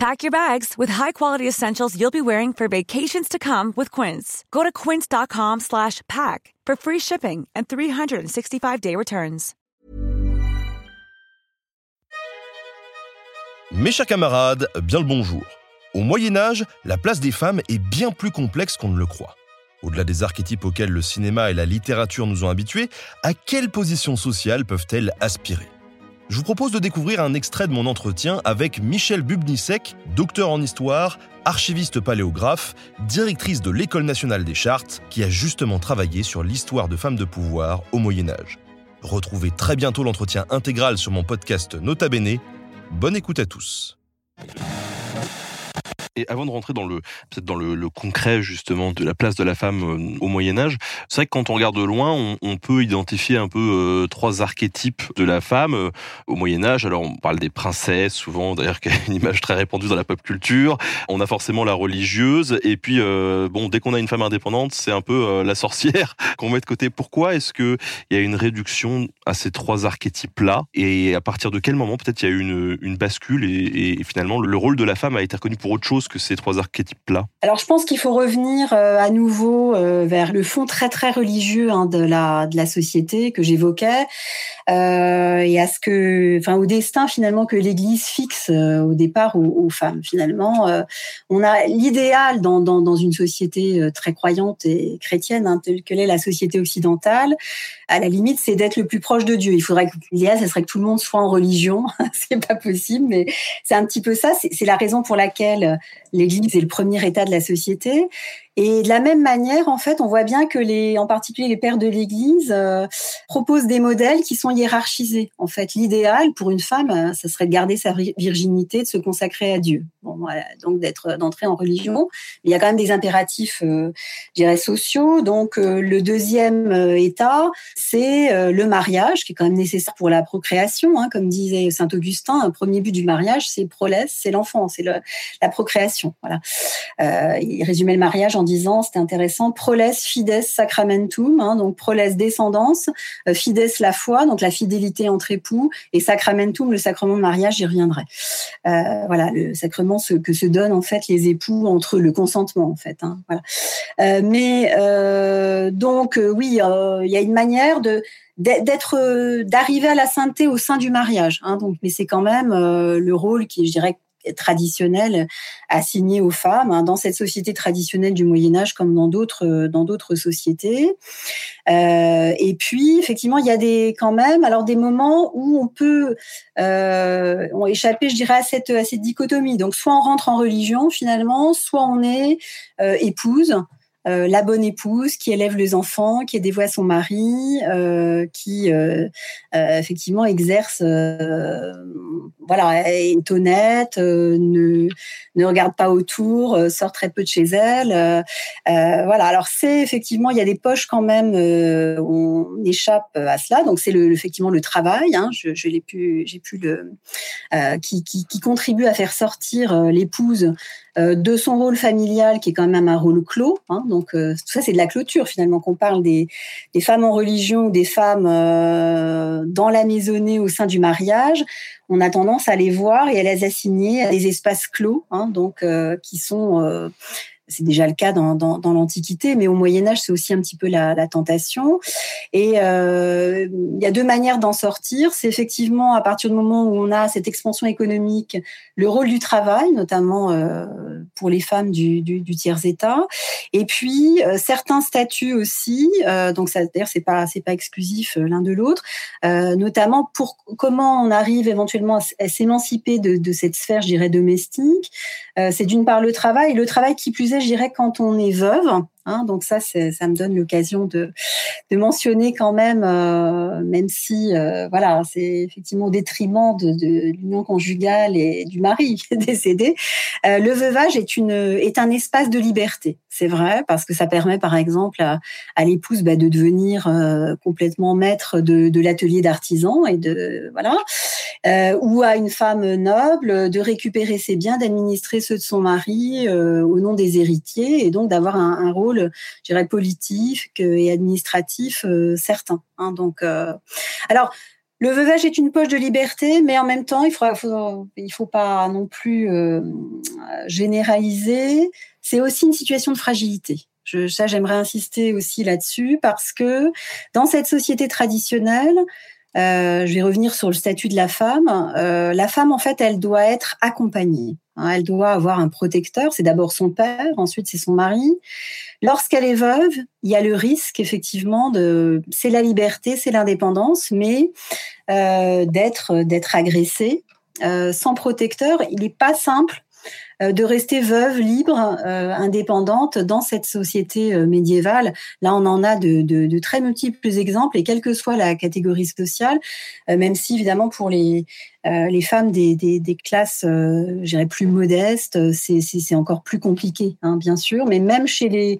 Pack your bags with high-quality essentials you'll be wearing for vacations to come with Quince. Go to quince.com slash pack for free shipping and 365-day returns. Mes chers camarades, bien le bonjour. Au Moyen-Âge, la place des femmes est bien plus complexe qu'on ne le croit. Au-delà des archétypes auxquels le cinéma et la littérature nous ont habitués, à quelle position sociale peuvent-elles aspirer? Je vous propose de découvrir un extrait de mon entretien avec Michel Bubnisek, docteur en histoire, archiviste paléographe, directrice de l'École nationale des chartes, qui a justement travaillé sur l'histoire de femmes de pouvoir au Moyen Âge. Retrouvez très bientôt l'entretien intégral sur mon podcast Nota Bene. Bonne écoute à tous. Et avant de rentrer dans le peut-être dans le, concret justement de la place de la femme euh, au Moyen Âge, c'est vrai que quand on regarde de loin, on, peut identifier un peu euh, trois archétypes de la femme euh, au Moyen Âge. Alors on parle des princesses, souvent d'ailleurs qui est une image très répandue dans la pop culture. On a forcément la religieuse et puis bon dès qu'on a une femme indépendante, c'est un peu la sorcière qu'on met de côté. Pourquoi est-ce que il y a une réduction à ces trois archétypes là et à partir de quel moment peut-être il y a eu une, bascule et finalement le rôle de la femme a été reconnu pour autre chose que ces trois archétypes-là Alors, je pense qu'il faut revenir euh, à nouveau euh, vers le fond très très religieux hein, de la de la société que j'évoquais euh, et à ce que, enfin, au destin finalement que l'Église fixe au départ aux, femmes. Finalement, on a l'idéal dans, dans, dans une société très croyante et chrétienne, hein, telle que l'est la société occidentale. À la limite, c'est d'être le plus proche de Dieu. Il faudrait que l'idéal, ce serait que tout le monde soit en religion. c'est pas possible, mais c'est un petit peu ça. C'est la raison pour laquelle l'Église est le premier état de la société. Et de la même manière, en fait, on voit bien que les, en particulier les pères de l'Église, euh, proposent des modèles qui sont hiérarchisés. En fait, l'idéal pour une femme, euh, ça serait de garder sa virginité, de se consacrer à Dieu. Bon, voilà, donc d'être, d'entrer en religion. il y a quand même des impératifs, euh, je dirais, sociaux. Donc, euh, le deuxième état, c'est le mariage, qui est quand même nécessaire pour la procréation. Hein, comme disait saint Augustin, un premier but du mariage, c'est prolesse, c'est l'enfant, c'est la procréation. Voilà. il résumait le mariage en disant, c'était intéressant, proles fides sacramentum, hein, donc proles descendance, euh, fides la foi, donc la fidélité entre époux, et sacramentum, le sacrement de mariage, j'y reviendrai. Euh, voilà, le sacrement que se donnent en fait les époux entre le consentement en fait. Hein, voilà. Euh, mais donc oui, il y a une manière de d'être d'arriver à la sainteté au sein du mariage hein, donc mais c'est quand même le rôle qui je dirais traditionnel assigné aux femmes hein, dans cette société traditionnelle du Moyen Âge comme dans d'autres dans d'autres sociétés. Euh, et puis effectivement, il y a des quand même alors des moments où on peut euh, on échapper, je dirais, à cette à cette dichotomie. Donc soit on rentre en religion finalement, soit on est euh, épouse. Euh, la bonne épouse qui élève les enfants, qui à son mari, euh, qui euh, effectivement exerce, voilà, est honnête, ne ne regarde pas autour, sort très peu de chez elle, voilà. Alors c'est effectivement, il y a des poches quand même, on échappe à cela. Donc c'est le, effectivement le travail. Hein, je, je l'ai j'ai pu le qui, qui, qui contribue à faire sortir l'épouse euh, de son rôle familial qui est quand même un rôle clos. Hein, donc euh, tout ça c'est de la clôture finalement qu'on parle des, femmes en religion ou des femmes euh, dans la maisonnée au sein du mariage. On a tendance à les voir et à les assigner à des espaces clos, hein, donc qui sont c'est déjà le cas dans, l'Antiquité, mais au Moyen Âge, c'est aussi un petit peu la, tentation. Et euh, il y a deux manières d'en sortir. C'est effectivement à partir du moment où on a cette expansion économique, le rôle du travail, notamment euh, pour les femmes du, du, du tiers-état, et puis euh, certains statuts aussi. Donc d'ailleurs, c'est pas pas exclusif l'un de l'autre. notamment pour comment on arrive éventuellement à, s'émanciper de, cette sphère, je dirais, domestique. c'est d'une part le travail, le travail qui plus est je dirais, quand on est veuve, Hein, donc ça, ça me donne l'occasion de, mentionner quand même, euh, même si euh, voilà, c'est effectivement au détriment de, de l'union conjugale et du mari décédé. Euh, le veuvage est une est un espace de liberté, c'est vrai, parce que ça permet par exemple à, l'épouse bah, de devenir complètement maître de, l'atelier d'artisan et de voilà, ou à une femme noble de récupérer ses biens, d'administrer ceux de son mari au nom des héritiers et donc d'avoir un rôle je dirais, politique et administratif euh, certain. Hein. donc, euh, alors, le veuvage est une poche de liberté, mais en même temps, il il faut pas non plus euh, généraliser. C'est aussi une situation de fragilité. Ça, j'aimerais insister aussi là-dessus parce que dans cette société traditionnelle, euh, je vais revenir sur le statut de la femme. Euh, la femme, en fait, elle doit être accompagnée. Hein. elle doit avoir un protecteur. C'est d'abord son père, ensuite c'est son mari. Lorsqu'elle est veuve, il y a le risque, effectivement, de. C'est la liberté, c'est l'indépendance, mais euh, d'être d'être agressée euh, sans protecteur. Il n'est pas simple de rester veuve, libre, euh, indépendante dans cette société euh, médiévale. Là, on en a de, de, de, très multiples exemples et quelle que soit la catégorie sociale, même si évidemment pour les, les femmes des, des, des classes, euh, plus modestes, c'est encore plus compliqué, hein, bien sûr. Mais même chez les,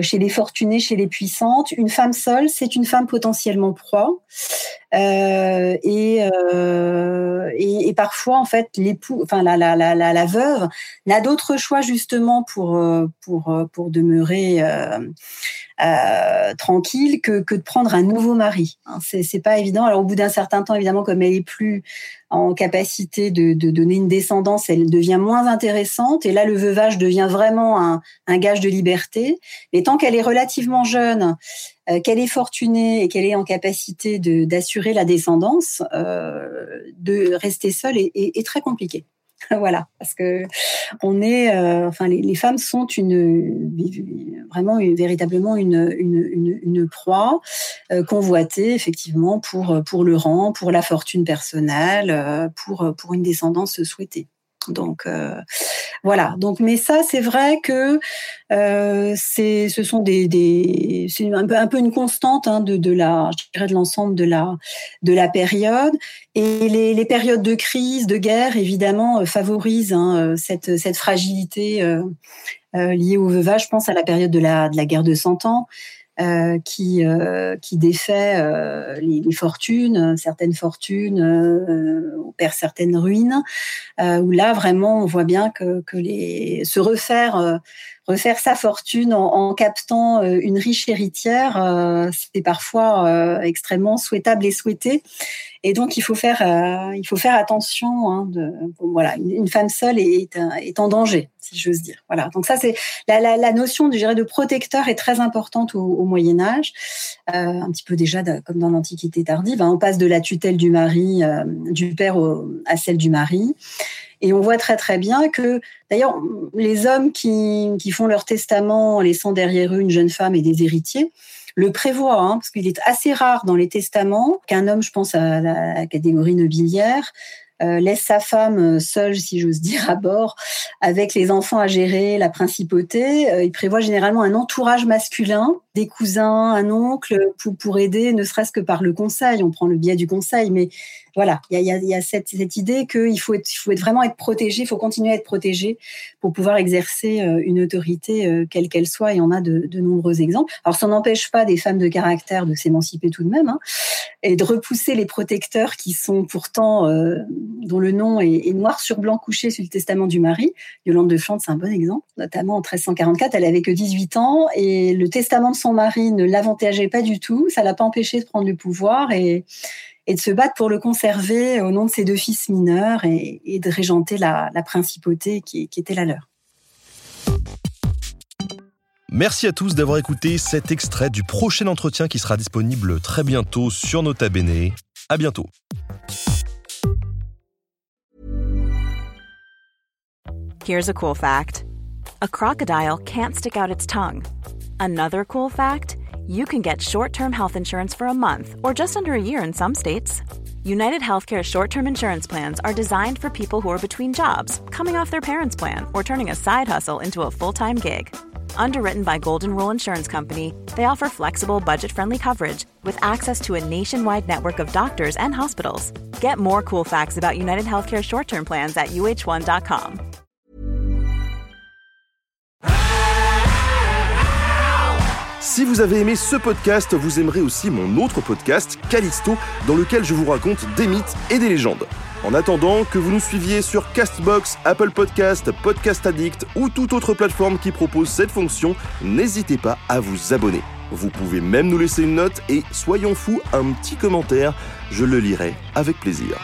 chez les fortunées, chez les puissantes, une femme seule, c'est une femme potentiellement proie. Euh, et, euh, et, et, parfois, en fait, l'époux, enfin la, la, la, la, veuve n'a d'autre choix justement pour euh, pour euh, pour demeurer euh, tranquille que, que de prendre un nouveau mari. Hein, c'est c'est pas évident. Alors au bout d'un certain temps, évidemment, comme elle est plus en capacité de, de, donner une descendance, elle devient moins intéressante. Et là, le veuvage devient vraiment un, un gage de liberté. Mais tant qu'elle est relativement jeune, qu'elle est fortunée et qu'elle est en capacité d'assurer la descendance, de rester seule est très compliqué. voilà, parce que on est, euh, enfin, les, femmes sont une vraiment une, véritablement une, une, une proie euh, convoitée effectivement pour pour le rang, pour la fortune personnelle, euh, pour pour une descendance souhaitée. Donc euh, voilà. Donc mais ça c'est vrai que euh, c'est ce sont des, des c'est un peu un peu une constante hein, de, de la je dirais de l'ensemble de la de la période et les, les périodes de crise de guerre évidemment euh, favorisent hein, euh, cette cette fragilité euh, euh, liée au veuvage. Je pense à la période de la de la guerre de Cent Ans. Euh, qui euh, qui défait euh, les, les, fortunes, certaines fortunes, on perd certaines ruines. où là vraiment on voit bien que que les se refaire refaire sa fortune en, captant une riche héritière, c'est parfois extrêmement souhaitable et souhaité. Et donc, il faut faire, euh, attention. Hein, voilà, une, femme seule est, en danger, si j'ose dire. Voilà. Donc ça, c'est la, la, la, notion de, protecteur est très importante au, Moyen Âge, euh, un petit peu déjà comme dans l'Antiquité tardive. Hein, on passe de la tutelle du mari, euh, du père à celle du mari. Et on voit très très bien que, d'ailleurs, les hommes qui, qui font leur testament en laissant derrière eux une jeune femme et des héritiers, le prévoit, hein, parce qu'il est assez rare dans les testaments qu'un homme, je pense à la catégorie nobiliaire, euh, laisse sa femme euh, seule, si j'ose dire, à bord, avec les enfants à gérer, la principauté. Euh, il prévoit généralement un entourage masculin, des cousins, un oncle, pour, pour aider, ne serait-ce que par le conseil. On prend le biais du conseil, mais voilà, il y a, y cette, cette, idée qu'il faut, il faut vraiment être protégé, il faut continuer à être protégé pour pouvoir exercer une autorité quelle qu'elle soit. Et on a de, de, nombreux exemples. Alors, ça n'empêche pas des femmes de caractère de s'émanciper tout de même hein, et de repousser les protecteurs qui sont pourtant euh, dont le nom est, noir sur blanc couché sur le testament du mari. Yolande de Flandre, c'est un bon exemple. Notamment en 1344, elle avait que 18 ans et le testament de son mari ne l'avantageait pas du tout. Ça l'a pas empêché de prendre le pouvoir et, de se battre pour le conserver au nom de ses deux fils mineurs et, de régenter la, principauté qui était la leur. Merci à tous d'avoir écouté cet extrait du prochain entretien qui sera disponible très bientôt sur Nota Bene. À bientôt. Here's a cool fact. A crocodile can't stick out its tongue. Another cool fact, you can get short term health insurance for a month or just under a year in some states. United Healthcare short term insurance plans are designed for people who are between jobs, coming off their parents' plan, or turning a side hustle into a full time gig. Underwritten by Golden Rule Insurance Company, they offer flexible, budget friendly coverage with access to a nationwide network of doctors and hospitals. Get more cool facts about United Healthcare short term plans at uh1.com. Si vous avez aimé ce podcast, vous aimerez aussi mon autre podcast, Calisto, dans lequel je vous raconte des mythes et des légendes. En attendant que vous nous suiviez sur Castbox, Apple Podcast, Podcast Addict ou toute autre plateforme qui propose cette fonction, n'hésitez pas à vous abonner. Vous pouvez même nous laisser une note et, soyons fous, un petit commentaire, je le lirai avec plaisir.